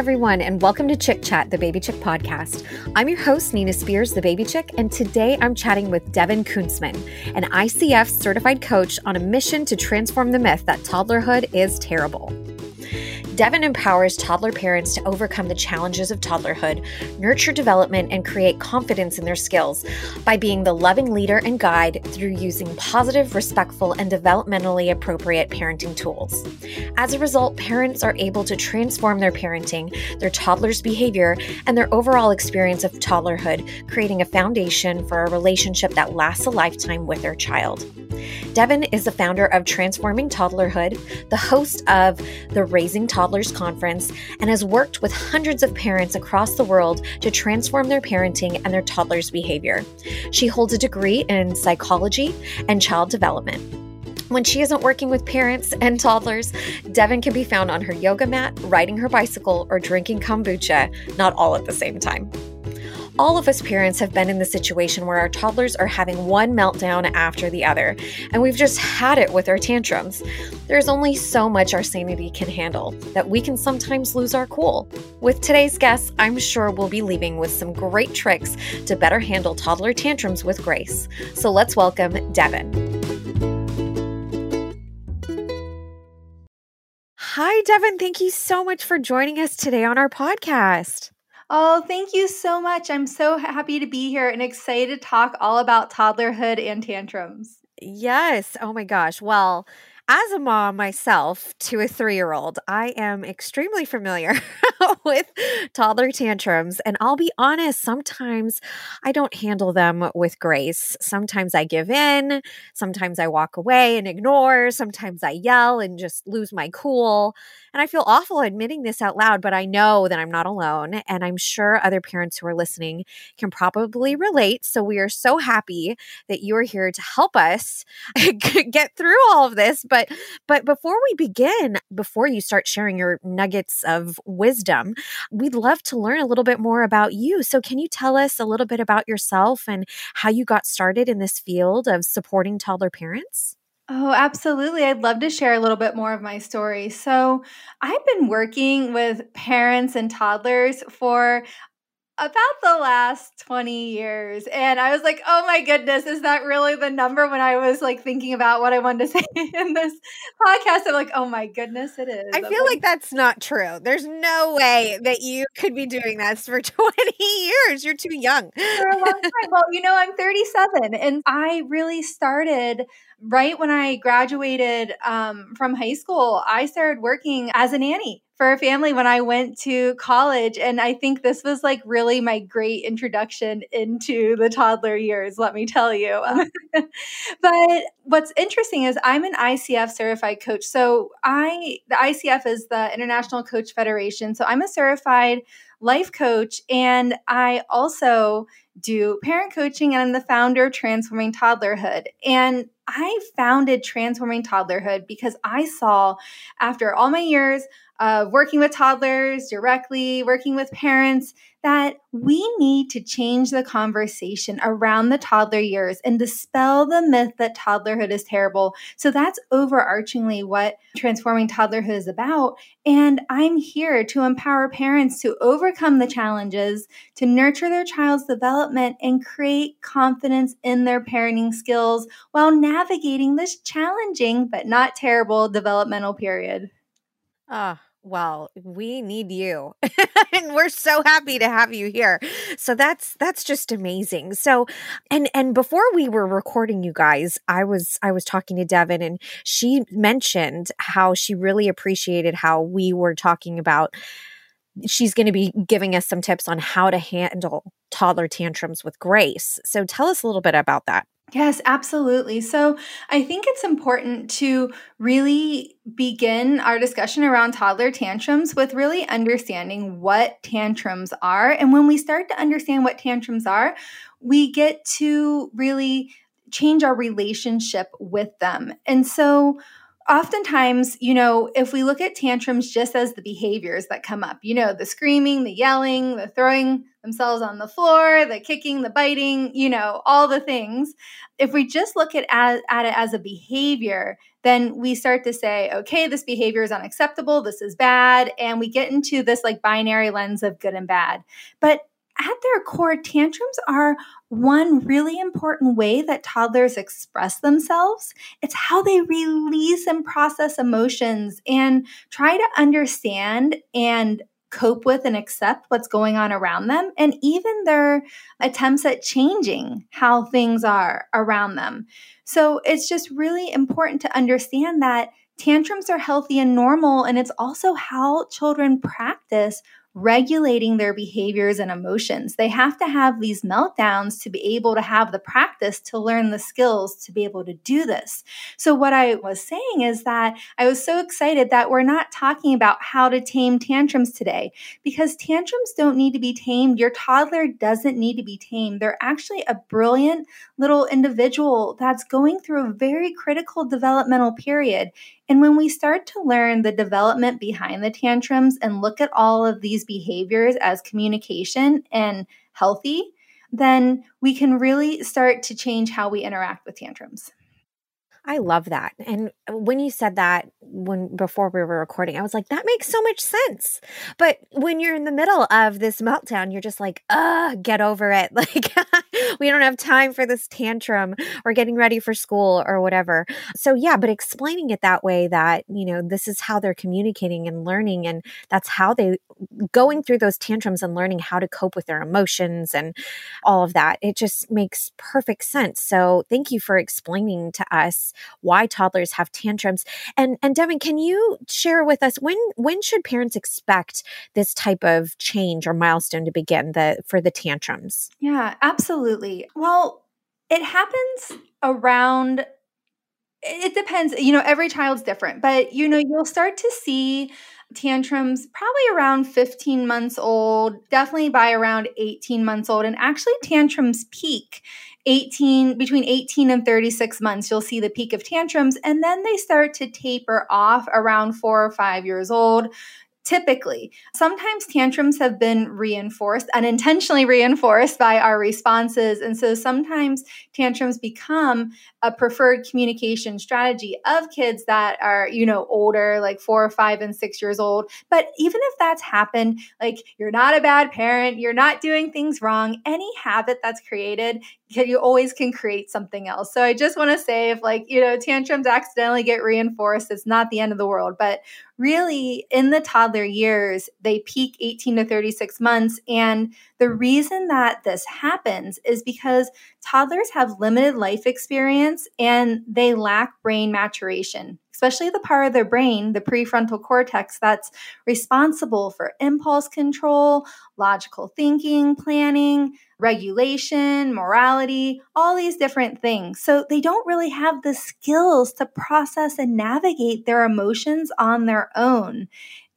everyone, and welcome to Chick Chat, the Baby Chick podcast. I'm your host, Nina Spears, the Baby Chick, and today I'm chatting with Devin Kuntzman, an ICF certified coach on a mission to transform the myth that toddlerhood is terrible. Devin empowers toddler parents to overcome the challenges of toddlerhood, nurture development, and create confidence in their skills by being the loving leader and guide through using positive, respectful, and developmentally appropriate parenting tools. As a result, parents are able to transform their parenting, their toddler's behavior, and their overall experience of toddlerhood, creating a foundation for a relationship that lasts a lifetime with their child. Devin is the founder of Transforming Toddlerhood, the host of the Raising Toddlers Conference, and has worked with hundreds of parents across the world to transform their parenting and their toddlers' behavior. She holds a degree in psychology and child development. When she isn't working with parents and toddlers, Devin can be found on her yoga mat, riding her bicycle, or drinking kombucha, not all at the same time. All of us parents have been in the situation where our toddlers are having one meltdown after the other, and we've just had it with our tantrums. There's only so much our sanity can handle that we can sometimes lose our cool. With today's guest, I'm sure we'll be leaving with some great tricks to better handle toddler tantrums with grace. So let's welcome Devin. Hi, Devin. Thank you so much for joining us today on our podcast. Oh, thank you so much. I'm so happy to be here and excited to talk all about toddlerhood and tantrums. Yes. Oh my gosh. Well, as a mom myself to a three year old, I am extremely familiar with toddler tantrums. And I'll be honest, sometimes I don't handle them with grace. Sometimes I give in. Sometimes I walk away and ignore. Sometimes I yell and just lose my cool. And I feel awful admitting this out loud, but I know that I'm not alone. And I'm sure other parents who are listening can probably relate. So we are so happy that you are here to help us get through all of this. But but before we begin, before you start sharing your nuggets of wisdom, we'd love to learn a little bit more about you. So can you tell us a little bit about yourself and how you got started in this field of supporting toddler parents? Oh, absolutely. I'd love to share a little bit more of my story. So, I've been working with parents and toddlers for about the last 20 years. And I was like, oh my goodness, is that really the number when I was like thinking about what I wanted to say in this podcast? I'm like, oh my goodness, it is. I feel like that's not true. There's no way that you could be doing this for 20 years. You're too young. For a long time. Well, you know, I'm 37 and I really started right when I graduated um, from high school. I started working as a nanny for a family when I went to college. And I think this was like really my great introduction into the toddler years, let me tell you. but what's interesting is I'm an ICF certified coach. So I the ICF is the International Coach Federation. So I'm a certified life coach and I also do parent coaching and I'm the founder of Transforming Toddlerhood. And I founded Transforming Toddlerhood because I saw after all my years of working with toddlers directly, working with parents, that we need to change the conversation around the toddler years and dispel the myth that toddlerhood is terrible. So that's overarchingly what transforming toddlerhood is about. And I'm here to empower parents to overcome the challenges, to nurture their child's development, and create confidence in their parenting skills while navigating this challenging but not terrible developmental period. Ah, well, we need you. and we're so happy to have you here. So that's that's just amazing. So and and before we were recording you guys, I was I was talking to Devin and she mentioned how she really appreciated how we were talking about she's going to be giving us some tips on how to handle toddler tantrums with grace. So tell us a little bit about that. Yes, absolutely. So I think it's important to really begin our discussion around toddler tantrums with really understanding what tantrums are. And when we start to understand what tantrums are, we get to really change our relationship with them. And so oftentimes, you know, if we look at tantrums just as the behaviors that come up, you know, the screaming, the yelling, the throwing themselves on the floor, the kicking, the biting, you know, all the things. If we just look at, at, at it as a behavior, then we start to say, okay, this behavior is unacceptable, this is bad, and we get into this like binary lens of good and bad. But at their core, tantrums are one really important way that toddlers express themselves. It's how they release and process emotions and try to understand and cope with and accept what's going on around them, and even their attempts at changing how things are around them. So it's just really important to understand that tantrums are healthy and normal, and it's also how children practice regulating their behaviors and emotions. They have to have these meltdowns to be able to have the practice to learn the skills to be able to do this. So, what I was saying is that I was so excited that we're not talking about how to tame tantrums today because tantrums don't need to be tamed. Your toddler doesn't need to be tamed. They're actually a brilliant little individual that's going through a very critical developmental period. And when we start to learn the development behind the tantrums and look at all of these behaviors as communication and healthy, then we can really start to change how we interact with tantrums. I love that. And when you said that when before we were recording, I was like, that makes so much sense. But when you're in the middle of this meltdown, you're just like, uh, get over it. Like we don't have time for this tantrum or getting ready for school or whatever. So yeah, but explaining it that way that, you know, this is how they're communicating and learning and that's how they going through those tantrums and learning how to cope with their emotions and all of that. It just makes perfect sense. So thank you for explaining to us why toddlers have tantrums. And and Devin, can you share with us when when should parents expect this type of change or milestone to begin the for the tantrums? Yeah, absolutely. Well, it happens around it depends you know every child's different but you know you'll start to see tantrums probably around 15 months old definitely by around 18 months old and actually tantrums peak 18 between 18 and 36 months. You'll see the peak of tantrums and then they start to taper off around 4 or 5 years old typically. Sometimes tantrums have been reinforced, unintentionally reinforced by our responses. And so sometimes tantrums become a preferred communication strategy of kids that are, you know, older, like four or five and six years old. But even if that's happened, like you're not a bad parent, you're not doing things wrong, any habit that's created, you always can create something else. So I just want to say if like, you know, tantrums accidentally get reinforced, it's not the end of the world. But really, in the toddler years, they peak 18 to 36 months. And the reason that this happens is because toddlers have limited life experience and they lack brain maturation, especially the part of their brain, the prefrontal cortex, that's responsible for impulse control, logical thinking, planning, regulation, morality, all these different things. So they don't really have the skills to process and navigate their emotions on their own.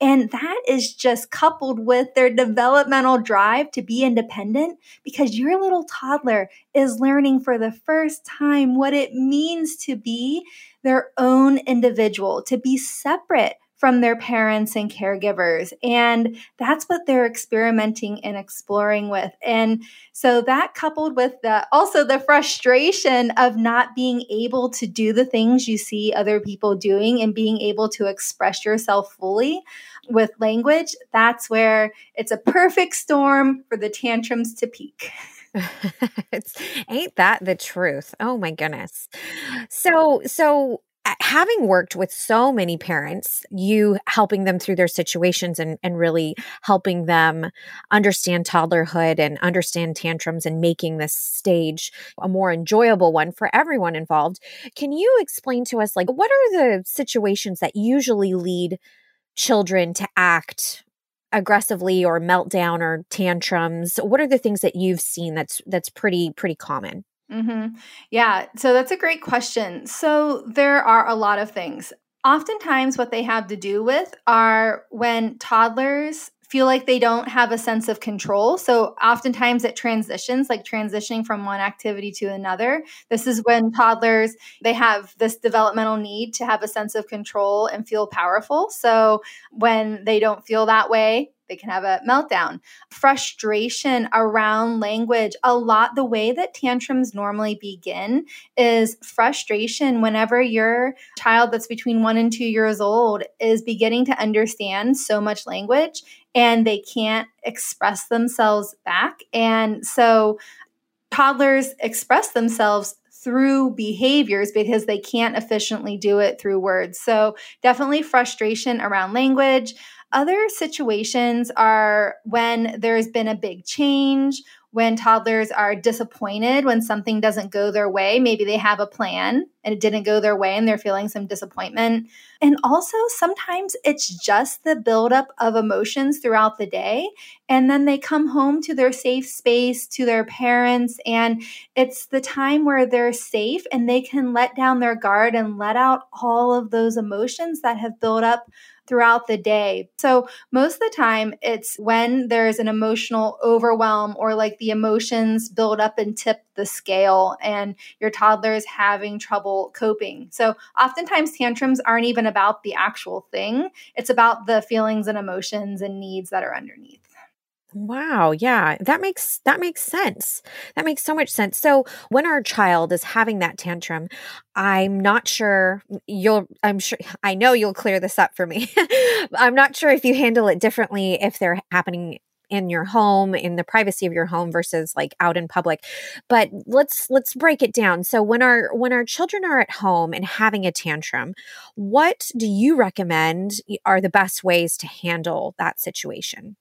And that is just coupled with their developmental drive to be independent because your little toddler is learning for the first time what it means to be their own individual, to be separate from their parents and caregivers. And that's what they're experimenting and exploring with. And so that coupled with the also the frustration of not being able to do the things you see other people doing and being able to express yourself fully with language, that's where it's a perfect storm for the tantrums to peak. ain't that the truth oh my goodness so so having worked with so many parents, you helping them through their situations and, and really helping them understand toddlerhood and understand tantrums and making this stage a more enjoyable one for everyone involved. Can you explain to us, like, what are the situations that usually lead children to act aggressively or meltdown or tantrums? What are the things that you've seen that's that's pretty pretty common? Mm-hmm. Yeah, so that's a great question. So there are a lot of things. Oftentimes, what they have to do with are when toddlers feel like they don't have a sense of control. So oftentimes it transitions, like transitioning from one activity to another. This is when toddlers they have this developmental need to have a sense of control and feel powerful. So when they don't feel that way, they can have a meltdown. Frustration around language. A lot, the way that tantrums normally begin is frustration whenever your child that's between one and two years old is beginning to understand so much language and they can't express themselves back. And so toddlers express themselves through behaviors because they can't efficiently do it through words. So, definitely frustration around language. Other situations are when there's been a big change, when toddlers are disappointed when something doesn't go their way. Maybe they have a plan and it didn't go their way and they're feeling some disappointment. And also, sometimes it's just the buildup of emotions throughout the day. And then they come home to their safe space, to their parents, and it's the time where they're safe and they can let down their guard and let out all of those emotions that have built up throughout the day. So, most of the time, it's when there's an emotional overwhelm or like the emotions build up and tip the scale, and your toddler is having trouble coping. So, oftentimes, tantrums aren't even about the actual thing, it's about the feelings and emotions and needs that are underneath. Wow, yeah. That makes that makes sense. That makes so much sense. So, when our child is having that tantrum, I'm not sure you'll I'm sure I know you'll clear this up for me. I'm not sure if you handle it differently if they're happening in your home in the privacy of your home versus like out in public. But let's let's break it down. So when our when our children are at home and having a tantrum what do you recommend are the best ways to handle that situation?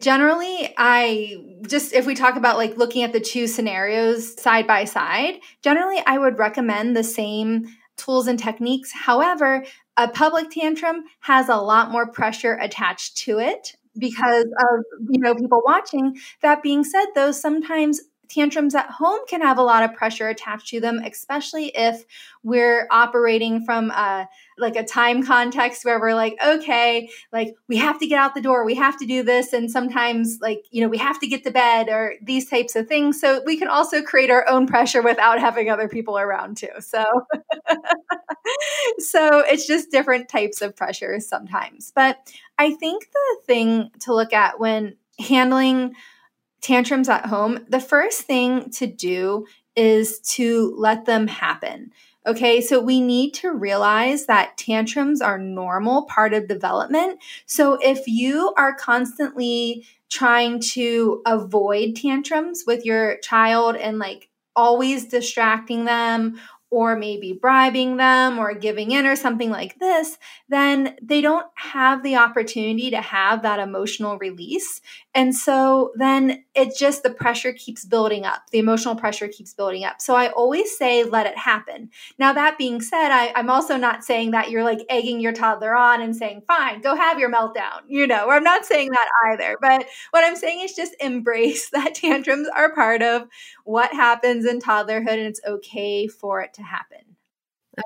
Generally, I just, if we talk about like looking at the two scenarios side by side, generally I would recommend the same tools and techniques. However, a public tantrum has a lot more pressure attached to it because of you know people watching that being said though sometimes tantrums at home can have a lot of pressure attached to them, especially if we're operating from a like a time context where we're like, okay, like we have to get out the door, we have to do this, and sometimes like you know we have to get to bed or these types of things. So we can also create our own pressure without having other people around too. So so it's just different types of pressures sometimes. But I think the thing to look at when handling tantrums at home, the first thing to do is to let them happen. Okay, so we need to realize that tantrums are normal part of development. So if you are constantly trying to avoid tantrums with your child and like always distracting them or maybe bribing them or giving in or something like this, then they don't have the opportunity to have that emotional release. And so then it just, the pressure keeps building up. The emotional pressure keeps building up. So I always say, let it happen. Now, that being said, I, am also not saying that you're like egging your toddler on and saying, fine, go have your meltdown, you know, or I'm not saying that either. But what I'm saying is just embrace that tantrums are part of what happens in toddlerhood and it's okay for it to happen.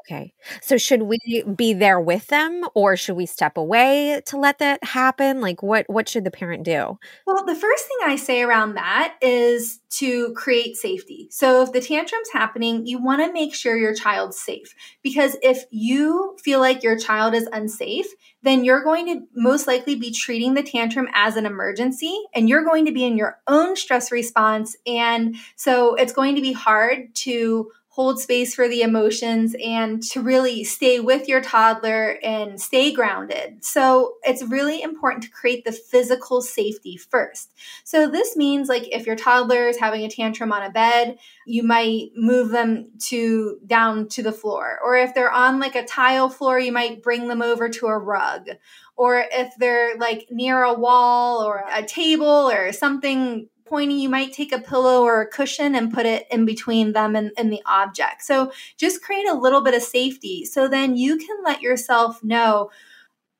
Okay. So should we be there with them or should we step away to let that happen? Like what what should the parent do? Well, the first thing I say around that is to create safety. So if the tantrum's happening, you want to make sure your child's safe because if you feel like your child is unsafe, then you're going to most likely be treating the tantrum as an emergency and you're going to be in your own stress response and so it's going to be hard to hold space for the emotions and to really stay with your toddler and stay grounded. So it's really important to create the physical safety first. So this means like if your toddler is having a tantrum on a bed, you might move them to down to the floor. Or if they're on like a tile floor, you might bring them over to a rug. Or if they're like near a wall or a table or something pointy, you might take a pillow or a cushion and put it in between them and, and the object. So just create a little bit of safety. So then you can let yourself know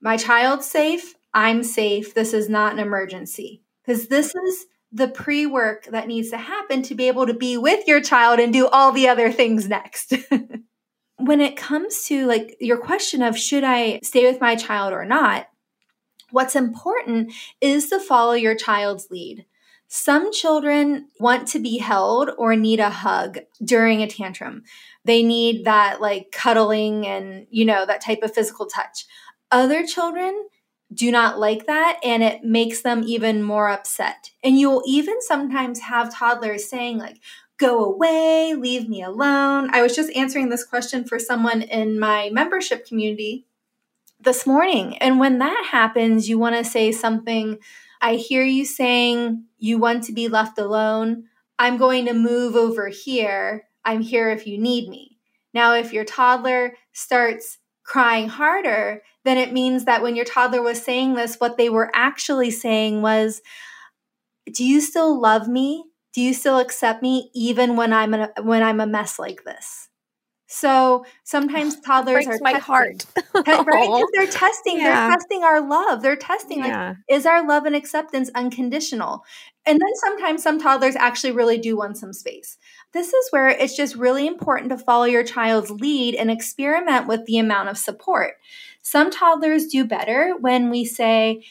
my child's safe, I'm safe, this is not an emergency. Because this is the pre work that needs to happen to be able to be with your child and do all the other things next. when it comes to like your question of should I stay with my child or not, What's important is to follow your child's lead. Some children want to be held or need a hug during a tantrum. They need that like cuddling and, you know, that type of physical touch. Other children do not like that and it makes them even more upset. And you'll even sometimes have toddlers saying, like, go away, leave me alone. I was just answering this question for someone in my membership community this morning. And when that happens, you want to say something. I hear you saying you want to be left alone. I'm going to move over here. I'm here if you need me. Now, if your toddler starts crying harder, then it means that when your toddler was saying this, what they were actually saying was, Do you still love me? Do you still accept me even when I'm a, when I'm a mess like this? So sometimes toddlers are my testing, heart, right? Oh. Because they're testing. Yeah. They're testing our love. They're testing Yeah. like, is our love and acceptance unconditional? And then sometimes some toddlers actually really do want some space. This is where it's just really important to follow your child's lead and experiment with the amount of support. Some toddlers do better when we say,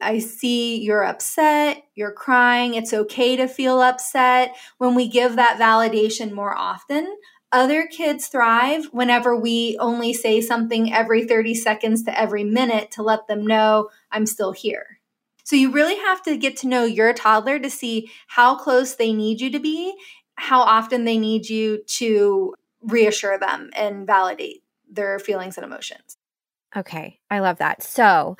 I see you're upset, you're crying, it's okay to feel upset. When we give that validation more often, other kids thrive whenever we only say something every 30 seconds to every minute to let them know I'm still here. So you really have to get to know your toddler to see how close they need you to be, how often they need you to reassure them and validate their feelings and emotions. Okay, I love that. So,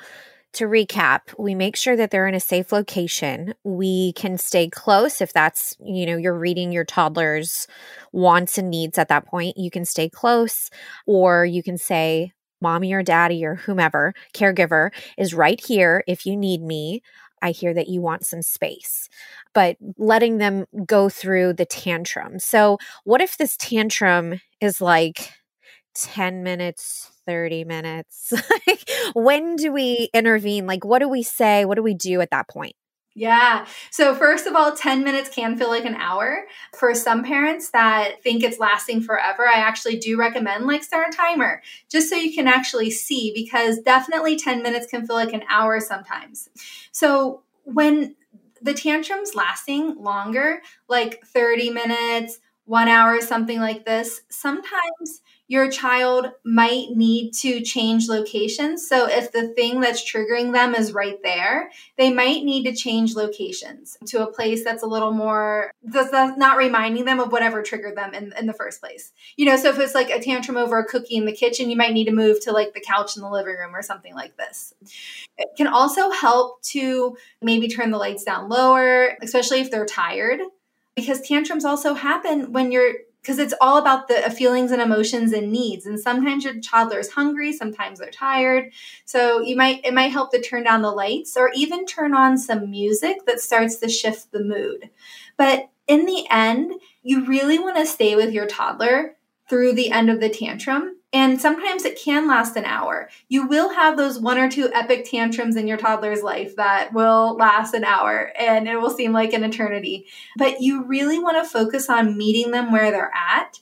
to recap, we make sure that they're in a safe location. We can stay close if that's, you know, you're reading your toddler's wants and needs at that point. You can stay close, or you can say, Mommy or daddy or whomever, caregiver is right here if you need me. I hear that you want some space, but letting them go through the tantrum. So, what if this tantrum is like 10 minutes, 30 minutes? When do we intervene? Like, what do we say? What do we do at that point? Yeah. So, first of all, 10 minutes can feel like an hour. For some parents that think it's lasting forever, I actually do recommend like start a timer just so you can actually see because definitely 10 minutes can feel like an hour sometimes. So, when the tantrum's lasting longer, like 30 minutes, one hour, something like this, sometimes your child might need to change locations. So if the thing that's triggering them is right there, they might need to change locations to a place that's a little more, that's not reminding them of whatever triggered them in, in the first place. You know, so if it's like a tantrum over a cookie in the kitchen, you might need to move to like the couch in the living room or something like this. It can also help to maybe turn the lights down lower, especially if they're tired because tantrums also happen when you're because it's all about the uh, feelings and emotions and needs and sometimes your toddler is hungry sometimes they're tired. So you might it might help to turn down the lights or even turn on some music that starts to shift the mood. But in the end you really want to stay with your toddler through the end of the tantrum and sometimes it can last an hour. You will have those one or two epic tantrums in your toddler's life that will last an hour and it will seem like an eternity. But you really want to focus on meeting them where they're at.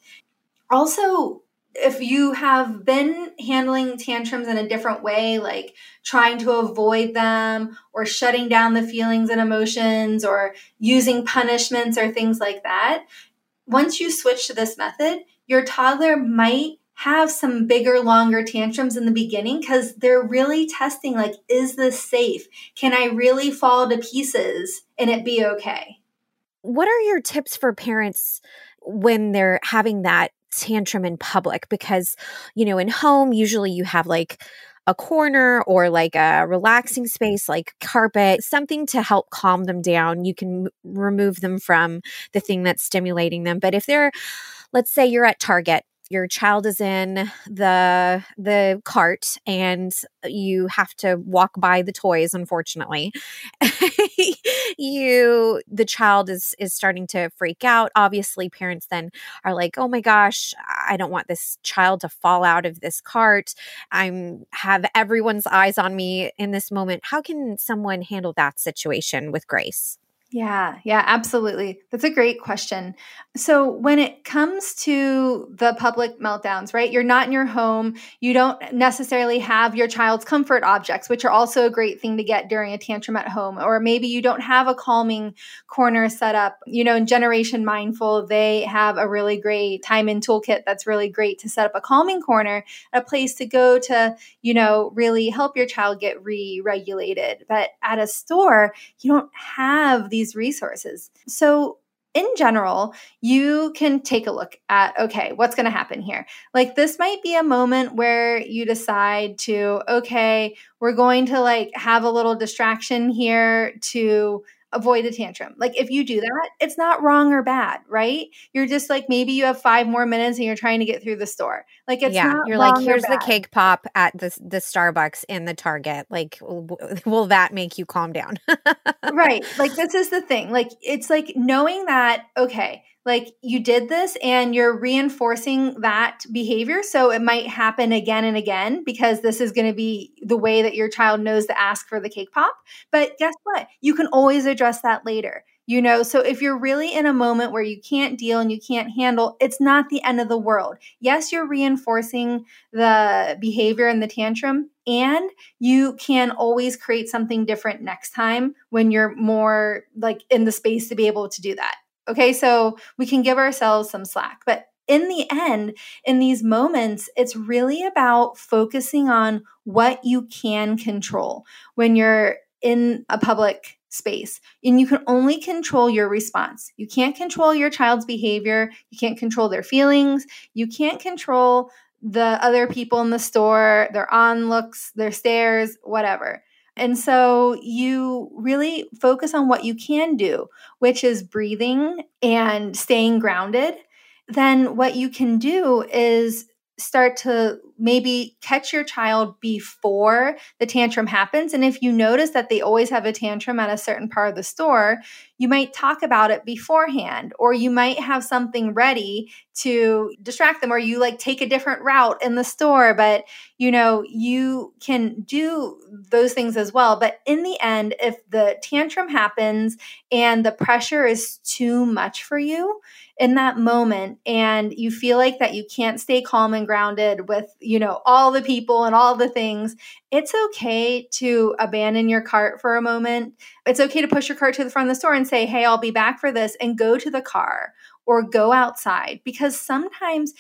Also, if you have been handling tantrums in a different way, like trying to avoid them or shutting down the feelings and emotions or using punishments or things like that, once you switch to this method, your toddler might have some bigger, longer tantrums in the beginning because they're really testing like, is this safe? Can I really fall to pieces and it be okay? What are your tips for parents when they're having that tantrum in public? Because, you know, in home, usually you have like, a corner or like a relaxing space like carpet, something to help calm them down. You can remove them from the thing that's stimulating them. But if they're, let's say you're at Target your child is in the the cart and you have to walk by the toys unfortunately. You the child is is starting to freak out. Obviously parents then are like oh my gosh i don't want this child to fall out of this cart. I'm have everyone's eyes on me in this moment. How can someone handle that situation with grace Yeah, yeah, absolutely. That's a great question. So, when it comes to the public meltdowns, right, you're not in your home, you don't necessarily have your child's comfort objects, which are also a great thing to get during a tantrum at home. Or maybe you don't have a calming corner set up. You know, in Generation Mindful, they have a really great time in toolkit that's really great to set up a calming corner, a place to go to, you know, really help your child get re regulated. But at a store, you don't have these resources. So, in general, you can take a look at okay, what's going to happen here? Like, this might be a moment where you decide to, okay, we're going to like have a little distraction here to avoid a tantrum. Like if you do that, it's not wrong or bad, right? You're just like maybe you have five more minutes and you're trying to get through the store. Like it's yeah, you're like here's the cake pop at the the Starbucks in the Target. Like will that make you calm down? right. Like this is the thing. Like it's like knowing that okay, like you did this and you're reinforcing that behavior. So it might happen again and again because this is going to be the way that your child knows to ask for the cake pop. But guess what? You can always address that later. You know, so if you're really in a moment where you can't deal and you can't handle, it's not the end of the world. Yes, you're reinforcing the behavior and the tantrum, and you can always create something different next time when you're more like in the space to be able to do that. Okay, so we can give ourselves some slack. But in the end, in these moments, it's really about focusing on what you can control when you're in a public space. And you can only control your response. You can't control your child's behavior. You can't control their feelings. You can't control the other people in the store, their on looks, their stares, whatever. And so you really focus on what you can do, which is breathing and staying grounded. Then what you can do is start to maybe catch your child before the tantrum happens. And if you notice that they always have a tantrum at a certain part of the store, you might talk about it beforehand, or you might have something ready to distract them, or you like take a different route in the store. But you know, you can do those things as well. But in the end, if the tantrum happens and the pressure is too much for you, in that moment and you feel like that you can't stay calm and grounded with you know all the people and all the things it's okay to abandon your cart for a moment it's okay to push your cart to the front of the store and say hey i'll be back for this and go to the car or go outside because sometimes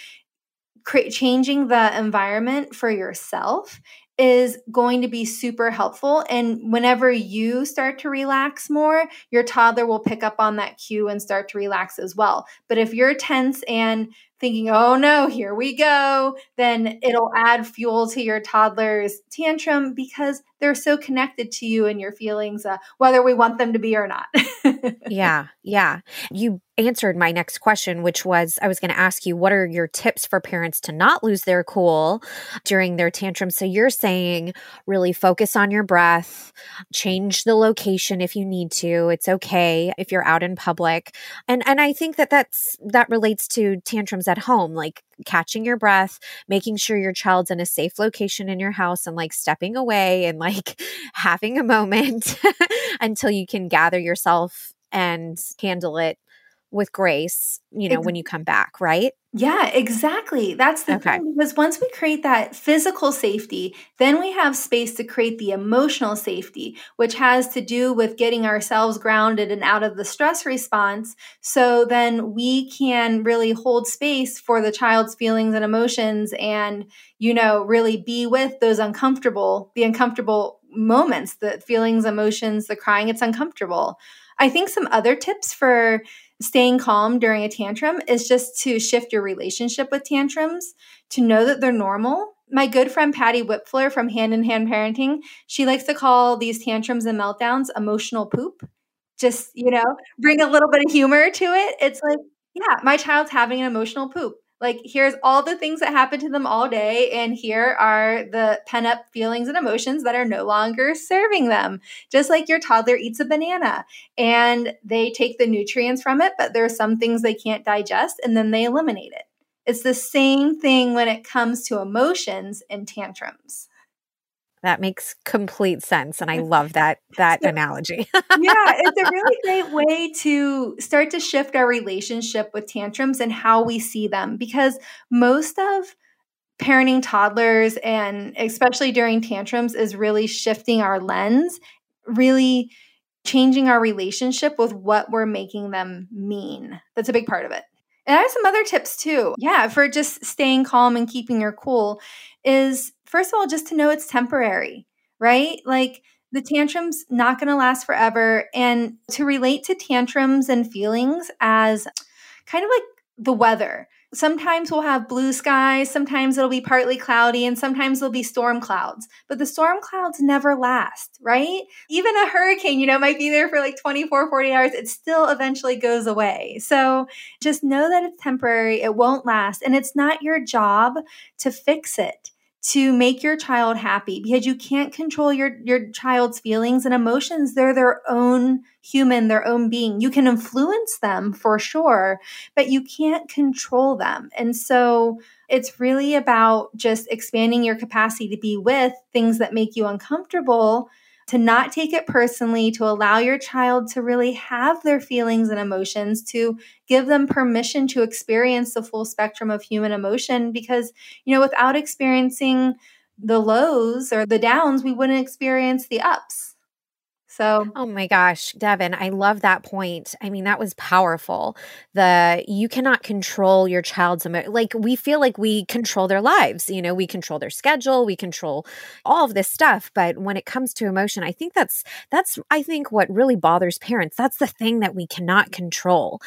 changing the environment for yourself is going to be super helpful. And whenever you start to relax more, your toddler will pick up on that cue and start to relax as well. But if you're tense and thinking, oh no, here we go, then it'll add fuel to your toddler's tantrum because they're so connected to you and your feelings, uh, whether we want them to be or not. yeah, yeah. You answered my next question, which was I was going to ask you, what are your tips for parents to not lose their cool during their tantrum? So you're saying really focus on your breath, change the location if you need to. It's okay if you're out in public. And and I think that that's that relates to tantrums at home, like catching your breath, making sure your child's in a safe location in your house and like stepping away and like having a moment until you can gather yourself and handle it with grace, you know, when you come back, right? Yeah, exactly. That's the okay. thing. Because once we create that physical safety, then we have space to create the emotional safety, which has to do with getting ourselves grounded and out of the stress response. So then we can really hold space for the child's feelings and emotions and, you know, really be with those uncomfortable, the uncomfortable moments, the feelings, emotions, the crying. It's uncomfortable. I think some other tips for staying calm during a tantrum is just to shift your relationship with tantrums, to know that they're normal. My good friend Patty Wipfler from Hand in Hand Parenting, she likes to call these tantrums and meltdowns emotional poop. Just, you know, bring a little bit of humor to it. It's like, yeah, my child's having an emotional poop. Like, here's all the things that happened to them all day, and here are the pent up feelings and emotions that are no longer serving them. Just like your toddler eats a banana and they take the nutrients from it, but there are some things they can't digest and then they eliminate it. It's the same thing when it comes to emotions and tantrums. That makes complete sense and I love that that so, analogy. yeah, it's a really great way to start to shift our relationship with tantrums and how we see them because most of parenting toddlers and especially during tantrums is really shifting our lens, really changing our relationship with what we're making them mean. That's a big part of it. And I have some other tips too. Yeah, for just staying calm and keeping your cool is first of all, just to know it's temporary, right? Like the tantrum's not going to last forever. And to relate to tantrums and feelings as kind of like the weather sometimes we'll have blue skies, sometimes it'll be partly cloudy, and sometimes there'll be storm clouds. But the storm clouds never last, right? Even a hurricane, you know, might be there for like 24, 40 hours. It still eventually goes away. So just know that it's temporary, it won't last, and it's not your job to fix it to make your child happy because you can't control your your child's feelings and emotions. They're their own human their own being. You can influence them for sure but you can't control them. And so it's really about just expanding your capacity to be with things that make you uncomfortable to not take it personally, to allow your child to really have their feelings and emotions, to give them permission to experience the full spectrum of human emotion. Because, you know, without experiencing the lows or the downs, we wouldn't experience the ups. So, oh my gosh, Devin, I love that point. I mean, that was powerful. The you cannot control your child's emo- like we feel like we control their lives. You know, we control their schedule, we control all of this stuff, but when it comes to emotion, I think that's that's I think what really bothers parents. That's the thing that we cannot control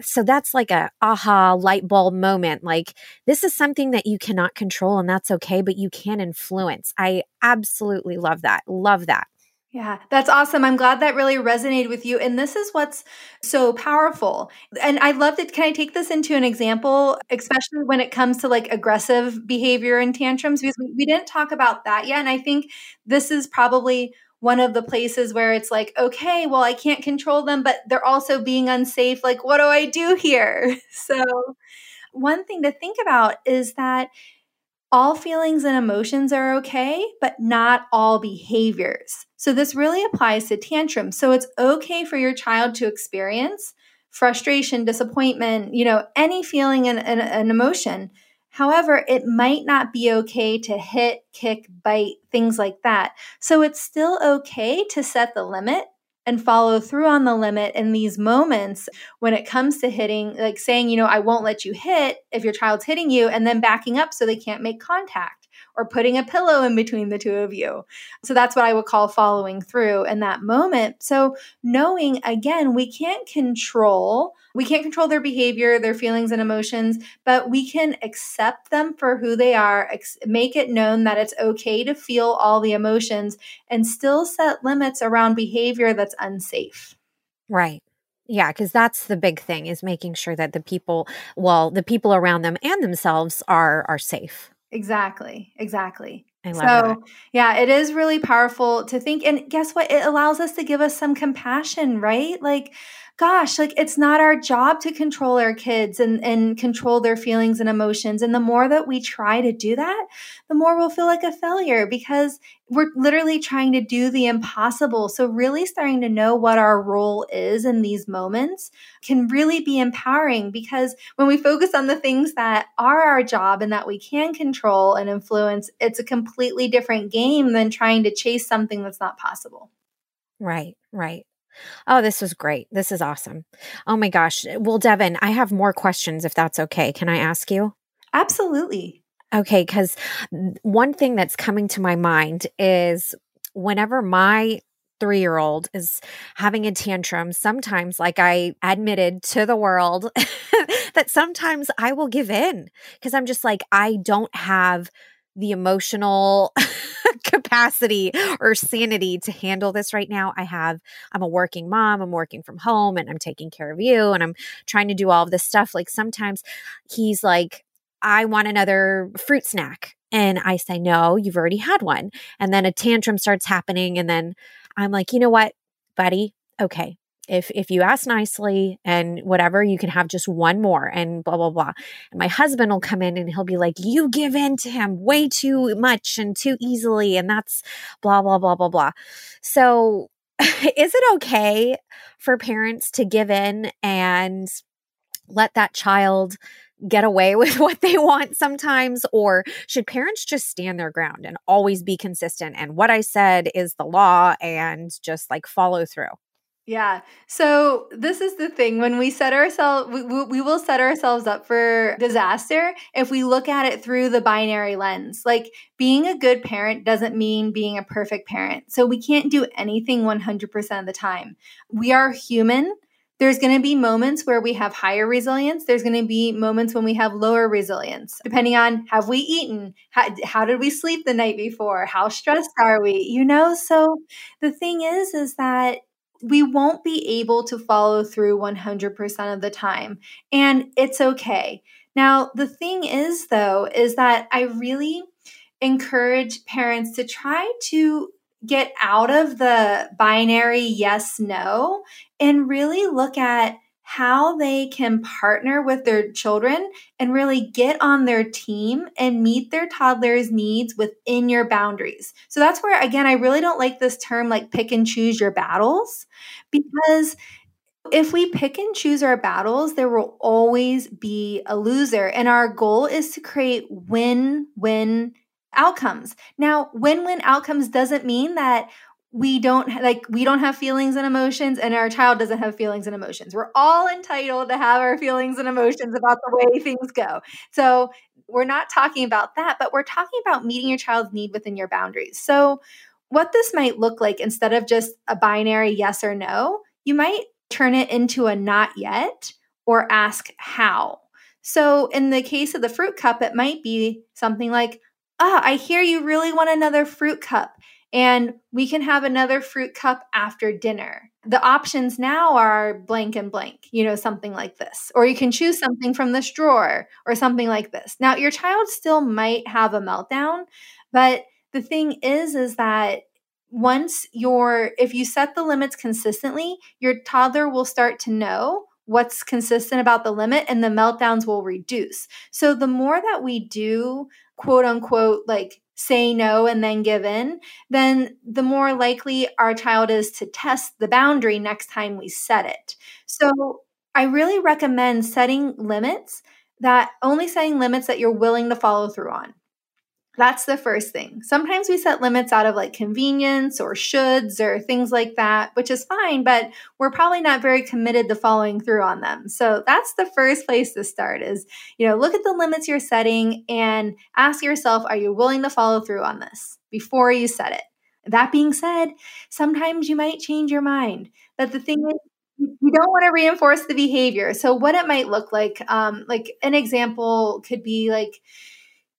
so that's like a aha light bulb moment like this is something that you cannot control and that's okay but you can influence i absolutely love that love that yeah, that's awesome. I'm glad that really resonated with you. And this is what's so powerful. And I love that. Can I take this into an example, especially when it comes to like aggressive behavior and tantrums? Because we, didn't talk about that yet. And I think this is probably one of the places where it's like, okay, well, I can't control them, but they're also being unsafe. Like, what do I do here? So, one thing to think about is that all feelings and emotions are okay, but not all behaviors. So, this really applies to tantrums. So, it's okay for your child to experience frustration, disappointment, you know, any feeling and, and emotion. However, it might not be okay to hit, kick, bite, things like that. So, it's still okay to set the limit and follow through on the limit in these moments when it comes to hitting, like saying, you know, I won't let you hit if your child's hitting you, and then backing up so they can't make contact or putting a pillow in between the two of you. So that's what I would call following through in that moment. So knowing again, we can't control we can't control their behavior, their feelings and emotions, but we can accept them for who they are, ex- make it known that it's okay to feel all the emotions and still set limits around behavior that's unsafe. Right. Yeah, because that's the big thing is making sure that the people, well, the people around them and themselves are are safe. Exactly. Exactly. I love so, that. yeah, it is really powerful to think. And guess what? It allows us to give us some compassion, right? Like, gosh, like it's not our job to control our kids and, and control their feelings and emotions. And the more that we try to do that, the more we'll feel like a failure because we're literally trying to do the impossible. So, really starting to know what our role is in these moments can really be empowering because when we focus on the things that are our job and that we can control and influence, it's a completely different game than trying to chase something that's not possible. Right, right. Oh, this was great. This is awesome. Oh my gosh. Well, Devin, I have more questions if that's okay. Can I ask you? Absolutely. Okay. Because one thing that's coming to my mind is whenever my three year old is having a tantrum, sometimes, like I admitted to the world, that sometimes I will give in because I'm just like, I don't have the emotional capacity or sanity to handle this right now. I have, I'm a working mom, I'm working from home and I'm taking care of you and I'm trying to do all of this stuff. Like sometimes he's like, I want another fruit snack. And I say, no, you've already had one. And then a tantrum starts happening. And then I'm like, you know what, buddy? Okay, if if you ask nicely and whatever you can have just one more and blah blah blah and my husband will come in and he'll be like you give in to him way too much and too easily and that's blah blah blah blah blah so is it okay for parents to give in and let that child get away with what they want sometimes? Or should parents just stand their ground and always be consistent? And what I said is the law and just like follow through. Yeah. So this is the thing when we set ourselves we, we will set ourselves up for disaster if we look at it through the binary lens. Like being a good parent doesn't mean being a perfect parent. So we can't do anything 100% of the time. We are human. There's going to be moments where we have higher resilience. There's going to be moments when we have lower resilience, depending on have we eaten? How, how did we sleep the night before? How stressed are we? You know, so the thing is, is that we won't be able to follow through 100% of the time. And it's okay. Now, the thing is, though, is that I really encourage parents to try to get out of the binary yes no and really look at how they can partner with their children and really get on their team and meet their toddler's needs within your boundaries. So that's where, again, I really don't like this term like pick and choose your battles because if we pick and choose our battles, there will always be a loser. And our goal is to create win win outcomes. Now, win win outcomes doesn't mean that we don't like we don't have feelings and emotions and our child doesn't have feelings and emotions. We're all entitled to have our feelings and emotions about the way things go. So we're not talking about that but we're talking about meeting your child's need within your boundaries. So what this might look like instead of just a binary yes or no you might turn it into a not yet or ask how. So in the case of the fruit cup it might be something like ah i hear you really want another fruit cup and we can have another fruit cup after dinner. The options now are blank and blank, you know, something like this. Or you can choose something from this drawer or something like this. Now, your child still might have a meltdown, but the thing is, is that once you're, if you set the limits consistently, your toddler will start to know what's consistent about the limit and the meltdowns will reduce. So the more that we do, quote unquote, like say no and then give in, then the more likely our child is to test the boundary next time we set it. So I really recommend setting limits that only setting limits that you're willing to follow through on. That's the first thing. Sometimes we set limits out of like convenience or shoulds or things like that, which is fine, but we're probably not very committed to following through on them. So that's the first place to start is, you know, look at the limits you're setting and ask yourself, are you willing to follow through on this before you set it? That being said, sometimes you might change your mind. But the thing is, you don't want to reinforce the behavior. So what it might look like, um, like an example could be like,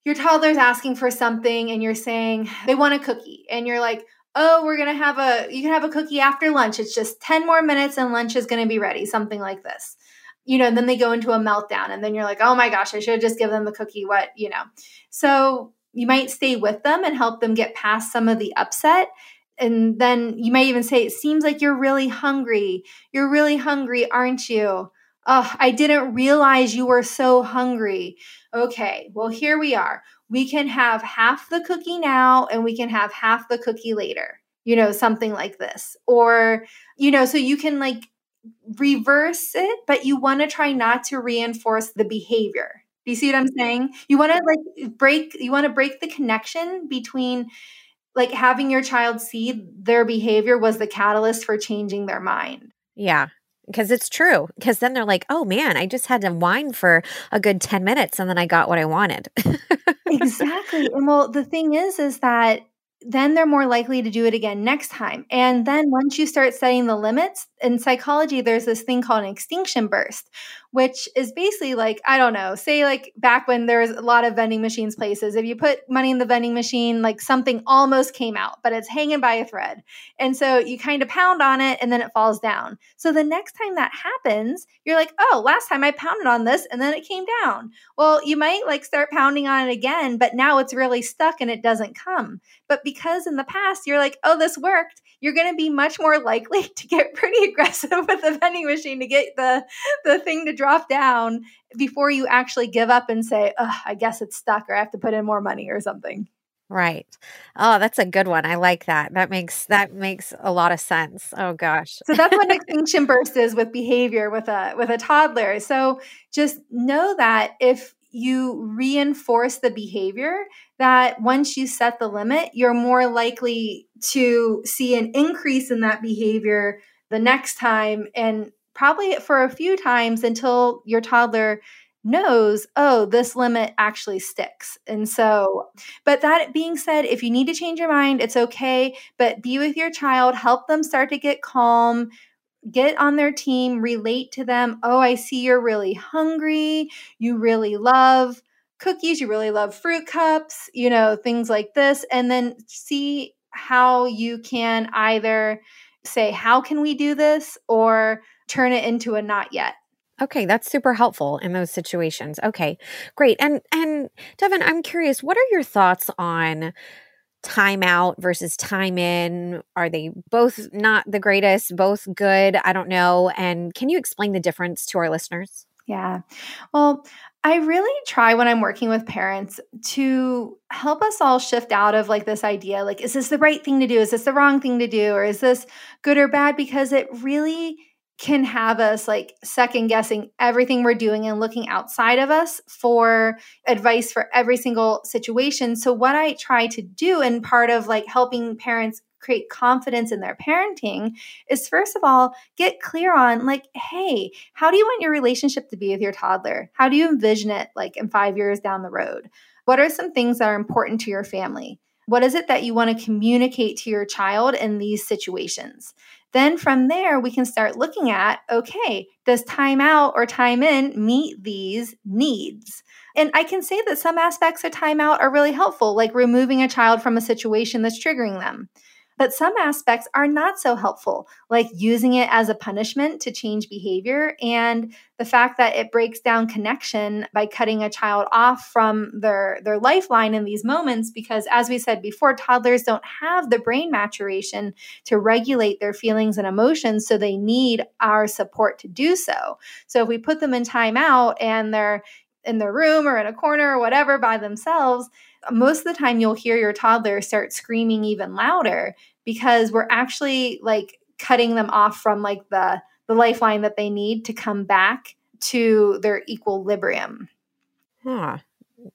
your toddler's asking for something and you're saying they want a cookie and you're like oh we're gonna have a you can have a cookie after lunch. It's just 10 more minutes and lunch is gonna be ready something like this. You know then they go into a meltdown and then you're like oh my gosh i should have just given them the cookie what you know. So you might stay with them and help them get past some of the upset and then you might even say it seems like you're really hungry. You're really hungry aren't you oh i didn't realize you were so hungry okay, well, here we are. We can have half the cookie now and we can have half the cookie later, you know, something like this. Or, you know, so you can like reverse it, but you want to try not to reinforce the behavior. Do you see what I'm saying? You want to like break, you want to break the connection between like having your child see their behavior was the catalyst for changing their mind. Yeah because it's true. Because then they're like, oh man, I just had to whine for a good 10 minutes and then I got what I wanted. exactly. And well, the thing is, is that then they're more likely to do it again next time. And then once you start setting the limits, in psychology, there's this thing called an extinction burst, which is basically like, I don't know, say like back when there was a lot of vending machines places, if you put money in the vending machine, like something almost came out, but it's hanging by a thread. And so you kind of pound on it and then it falls down. So the next time that happens, you're like, oh, last time I pounded on this and then it came down. Well, you might like start pounding on it again, but now it's really stuck and it doesn't come. But because in the past you're like, oh, this worked, you're going to be much more likely to get pretty aggressive with the vending machine to get the the thing to drop down before you actually give up and say, I guess it's stuck or I have to put in more money or something. Right. Oh, that's a good one. I like that. That makes that makes a lot of sense. Oh gosh. so that's what extinction burst is with behavior with a with a toddler. So just know that if you reinforce the behavior that once you set the limit, you're more likely to see an increase in that behavior the next time and probably for a few times until your toddler knows, oh, this limit actually sticks. And so, but that being said, if you need to change your mind, it's okay, but be with your child, help them start to get calm. Get on their team, relate to them. Oh, I see you're really hungry. You really love cookies. You really love fruit cups, you know, things like this. And then see how you can either say, How can we do this? or turn it into a not yet. Okay, that's super helpful in those situations. Okay, great. And and Devon, I'm curious, what are your thoughts on time out versus time in? Are they both not the greatest, both good? I don't know. And can you explain the difference to our listeners? Yeah. Well, I really try when I'm working with parents to help us all shift out of like this idea like, is this the right thing to do? Is this the wrong thing to do? Or is this good or bad? Because it really can have us like second guessing everything we're doing and looking outside of us for advice for every single situation. So, what I try to do, and part of like helping parents create confidence in their parenting is first of all get clear on like hey how do you want your relationship to be with your toddler? How do you envision it like in 5 years down the road? What are some things that are important to your family what is it that you want to communicate to your child in these situations then from there, we can start looking at okay, does time out or time in meet these needs? And I can say that some aspects of timeout are really helpful, like removing a child from a situation that's triggering them. But some aspects are not so helpful, like using it as a punishment to change behavior and the fact that it breaks down connection by cutting a child off from their, their lifeline in these moments. Because as we said before, toddlers don't have the brain maturation to regulate their feelings and emotions, so they need our support to do so. So if we put them in timeout and they're in their room or in a corner or whatever by themselves, most of the time you'll hear your toddler start screaming even louder because we're actually like cutting them off from like the the lifeline that they need to come back to their equilibrium. Huh.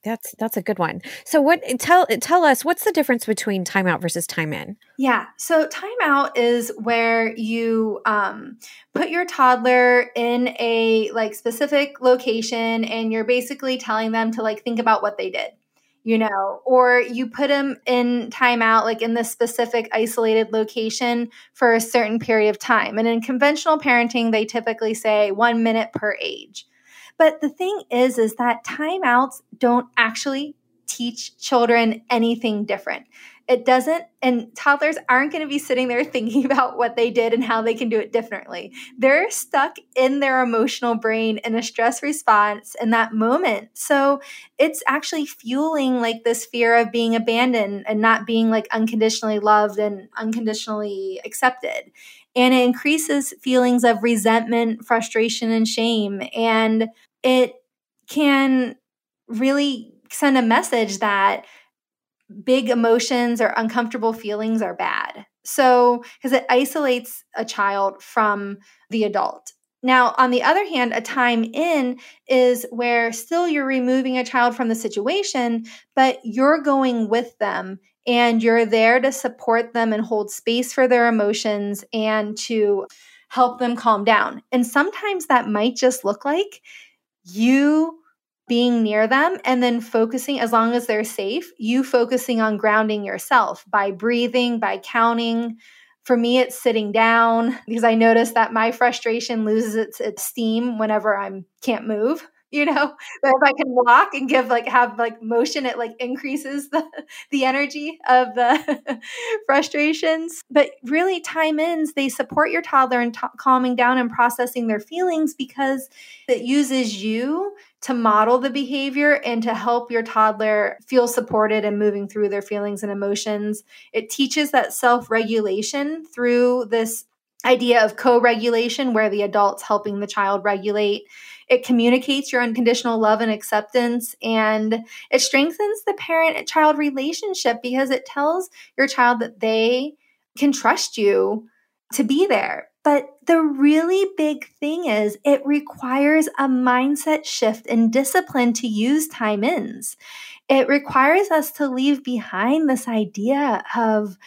That's that's a good one. So what tell tell us what's the difference between timeout versus time in? Yeah. So timeout is where you um, put your toddler in a like specific location and you're basically telling them to like think about what they did you know, or you put them in timeout, like in this specific isolated location for a certain period of time. And in conventional parenting, they typically say one minute per age. But the thing is, is that timeouts don't actually teach children anything different. It doesn't, and toddlers aren't going to be sitting there thinking about what they did and how they can do it differently. They're stuck in their emotional brain in a stress response in that moment. So it's actually fueling like this fear of being abandoned and not being like unconditionally loved and unconditionally accepted. And it increases feelings of resentment, frustration, and shame. And it can really send a message that big emotions or uncomfortable feelings are bad. So, because it isolates a child from the adult. Now, on the other hand, a time in is where still you're removing a child from the situation, but you're going with them and you're there to support them and hold space for their emotions and to help them calm down. And sometimes that might just look like you being near them and then focusing as long as they're safe you focusing on grounding yourself by breathing by counting for me it's sitting down because i notice that my frustration loses its, its steam whenever i'm can't move you know but if i can walk and give like have like motion it like increases the the energy of the frustrations. But really time ins they support your toddler in t- calming down and processing their feelings because it uses you to model the behavior and to help your toddler feel supported and moving through their feelings and emotions. It teaches that self-regulation through this idea of co-regulation where the adult's helping the child regulate it communicates your unconditional love and acceptance and it strengthens the parent child relationship because it tells your child that they can trust you to be there but the really big thing is it requires a mindset shift and discipline to use time ins. It requires us to leave behind this idea of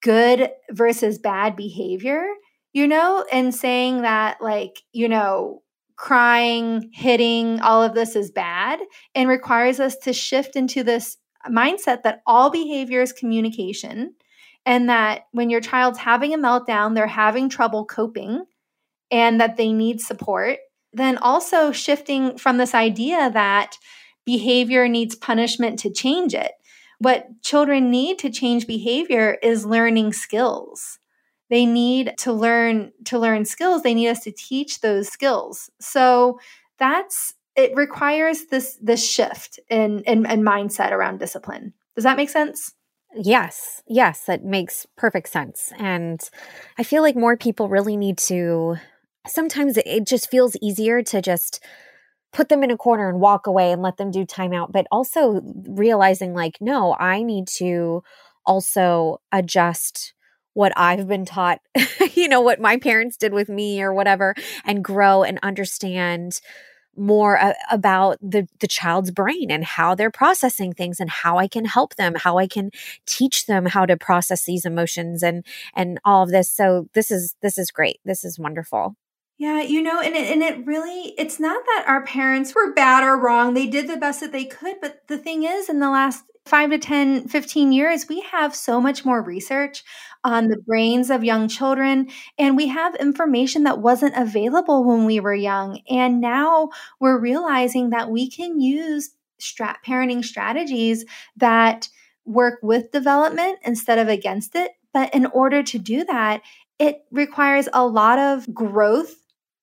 good versus bad behavior you know, and saying that, like, you know, crying, hitting, all of this is bad and requires us to shift into this mindset that all behavior is communication and that when your child's having a meltdown, they're having trouble coping and that they need support. Then also shifting from this idea that behavior needs punishment to change it. What children need to change behavior is learning skills they need to learn to learn skills. They need us to teach those skills. So that's it requires this this shift in, in in mindset around discipline. Does that make sense? Yes. Yes that makes perfect sense. And i feel like more people really need to sometimes it just feels easier to just put them in a corner and walk away and let them do timeout but also realizing like no i need to also adjust what I've been taught, you know, what my parents did with me or whatever, and grow and understand more uh, about the the child's brain and how they're processing things and how I can help them, how I can teach them how to process these emotions and and all of this. So this is this is great. This is wonderful. Yeah, you know, and it, and it really, it's not that our parents were bad or wrong. They did the best that they could. But the thing is, in the last five to 10, 15 years, we have so much more research on the brains of young children. And we have information that wasn't available when we were young. And now we're realizing that we can use strat- parenting strategies that work with development instead of against it. But in order to do that, it requires a lot of growth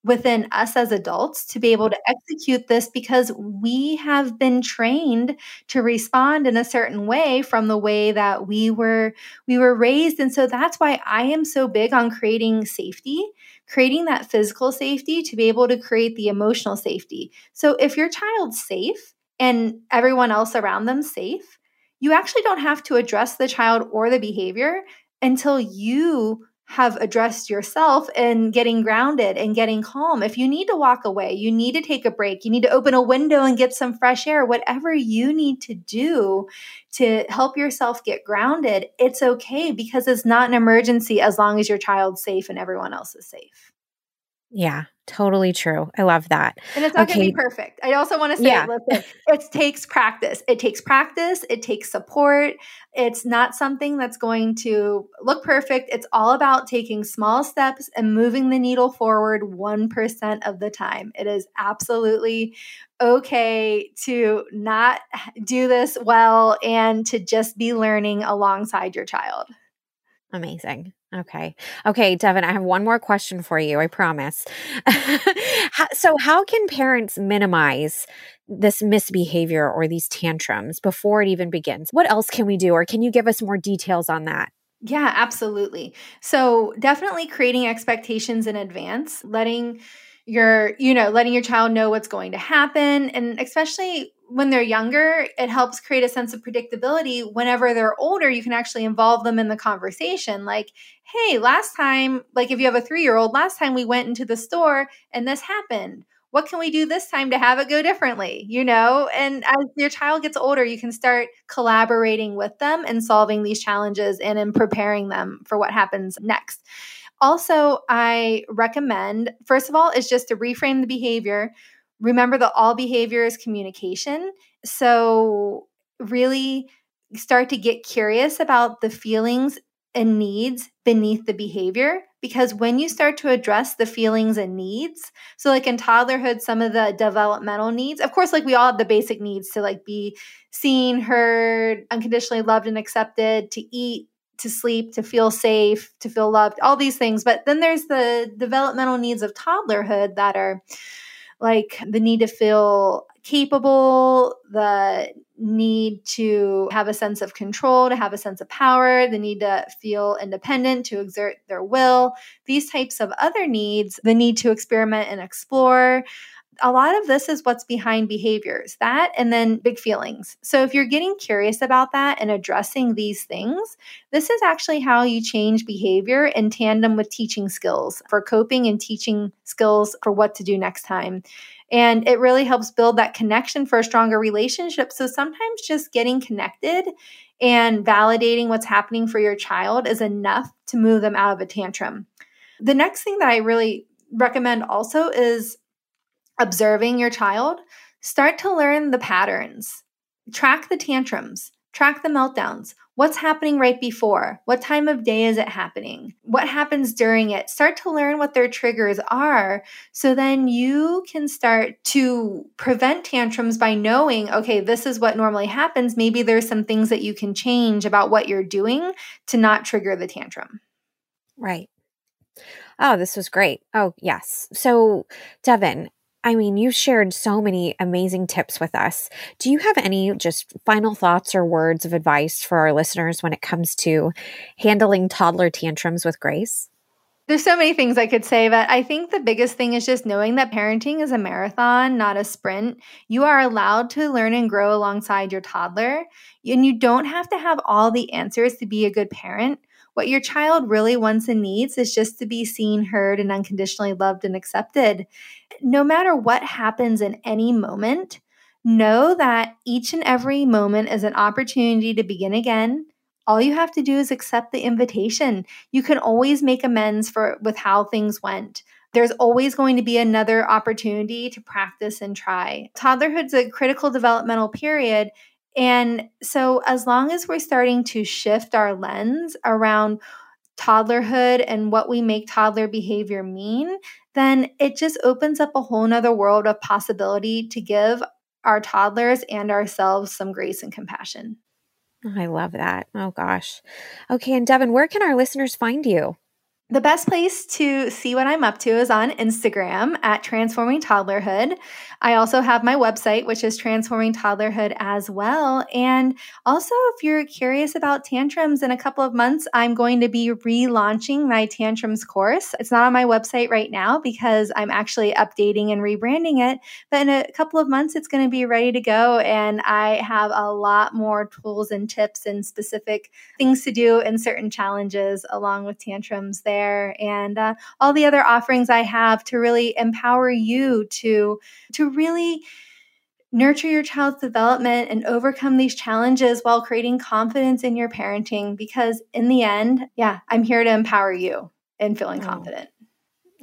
within us as adults to be able to mm-hmm. execute this because we have been trained to respond in a certain way from the way that we were we were raised. And so that's why I am so big on creating safety creating that physical safety to be able to create the emotional safety. So if your child's safe and everyone else around them safe you actually don't have to address the child or the behavior until you have addressed yourself and getting grounded and getting calm. If you need to walk away, you need to take a break, you need to open a window and get some fresh air, whatever you need to do to help yourself get grounded, it's okay because it's not an emergency as long as your child's safe and everyone else is safe. Yeah, totally true. I love that. And it's not okay. going to be perfect. I also want to say, yeah. listen, it takes practice. It takes practice. It takes support. It's not something that's going to look perfect. It's all about taking small steps and moving the needle forward 1% of the time. It is absolutely okay to not do this well and to just be learning alongside your child. Amazing. Okay. Okay, Devon, I have one more question for you, I promise. so, how can parents minimize this misbehavior or these tantrums before it even begins? What else can we do, or can you give us more details on that? Yeah, absolutely. So, definitely creating expectations in advance, letting your, you know, letting your child know what's going to happen, and especially when they're younger, it helps create a sense of predictability. Whenever they're older, you can actually involve them in the conversation. Like, hey, last time, like if you have a three year old, last time we went into the store and this happened. What can we do this time to have it go differently? You know, and as your child gets older, you can start collaborating with them and solving these challenges and in preparing them for what happens next. Also, I recommend, first of all, is just to reframe the behavior remember that all behavior is communication. So, really start to get curious about the feelings and needs beneath the behavior because when you start to address the feelings and needs so like in toddlerhood some of the developmental needs of course like we all have the basic needs to like be seen heard unconditionally loved and accepted to eat to sleep to feel safe to feel loved all these things but then there's the developmental needs of toddlerhood that are like the need to feel capable, the need to have a sense of control, to have a sense of power, the need to feel independent, to exert their will, these types of other needs, the need to experiment and explore. A lot of this is what's behind behaviors, that and then big feelings. So, if you're getting curious about that and addressing these things, this is actually how you change behavior in tandem with teaching skills for coping and teaching skills for what to do next time. And it really helps build that connection for a stronger relationship. So sometimes just getting connected and validating what's happening for your child is enough to move them out of a tantrum. The next thing that I really recommend also is observing your child. Start to learn the patterns, track the tantrums, track the meltdowns. What's happening right before? What time of day is it happening? What happens during it? Start to learn what their triggers are so then you can start to prevent tantrums by knowing, okay, this is what normally happens. Maybe there's some things that you can change about what you're doing to not trigger the tantrum. Right. Oh, this was great. Oh, yes. So, Devon, I mean, you've shared so many amazing tips with us. Do you have any just final thoughts or words of advice for our listeners when it comes to handling toddler tantrums with grace? There's so many things I could say, but I think the biggest thing is just knowing that parenting is a marathon, not a sprint. You are allowed to learn and grow alongside your toddler, and you don't have to have all the answers to be a good parent. What your child really wants and needs is just to be seen, heard, and unconditionally loved and accepted. No matter what happens in any moment, know that each and every moment is an opportunity to begin again. All you have to do is accept the invitation. You can always make amends for with how things went. There's always going to be another opportunity to practice and try. Toddlerhood's a critical developmental period and so, as long as we're starting to shift our lens around toddlerhood and what we make toddler behavior mean, then it just opens up a whole nother world of possibility to give our toddlers and ourselves some grace and compassion. I love that. Oh gosh. Okay. And Devon, where can our listeners find you? The best place to see what I'm up to is on Instagram at Transforming Toddlerhood. I also have my website, which is Transforming Toddlerhood as well. And also, if you're curious about tantrums, in a couple of months, I'm going to be relaunching my tantrums course. It's not on my website right now because I'm actually updating and rebranding it. But in a couple of months, it's going to be ready to go. And I have a lot more tools and tips and specific things to do and certain challenges along with tantrums there there and uh, all the other offerings I have to really empower you to to really nurture your child's development and overcome these challenges while creating confidence in your parenting because in the end, yeah, I'm here to empower you in feeling oh. confident.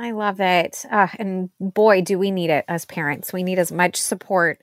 I love it. Uh, and boy, do we need it as parents. We need as much support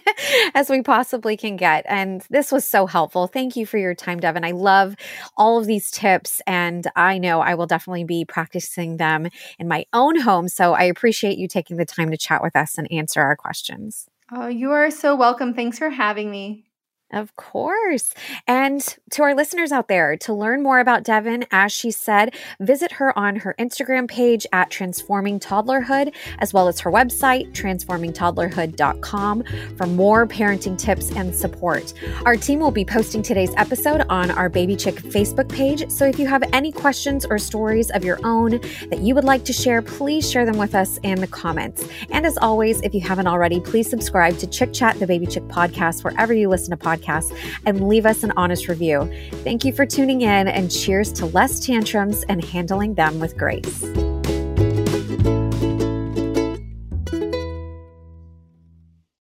as we possibly can get. And this was so helpful. Thank you for your time, Devon. I love all of these tips, and I know I will definitely be practicing them in my own home. So I appreciate you taking the time to chat with us and answer our questions. Oh, you are so welcome. Thanks for having me. Of course. And to our listeners out there, to learn more about Devon, as she said, visit her on her Instagram page at Transforming Toddlerhood, as well as her website, transformingtoddlerhood.com, for more parenting tips and support. Our team will be posting today's episode on our Baby Chick Facebook page. So if you have any questions or stories of your own that you would like to share, please share them with us in the comments. And as always, if you haven't already, please subscribe to Chick Chat, the Baby Chick podcast, wherever you listen to podcasts podcast and leave us an honest review. Thank you for tuning in and cheers to less tantrums and handling them with grace.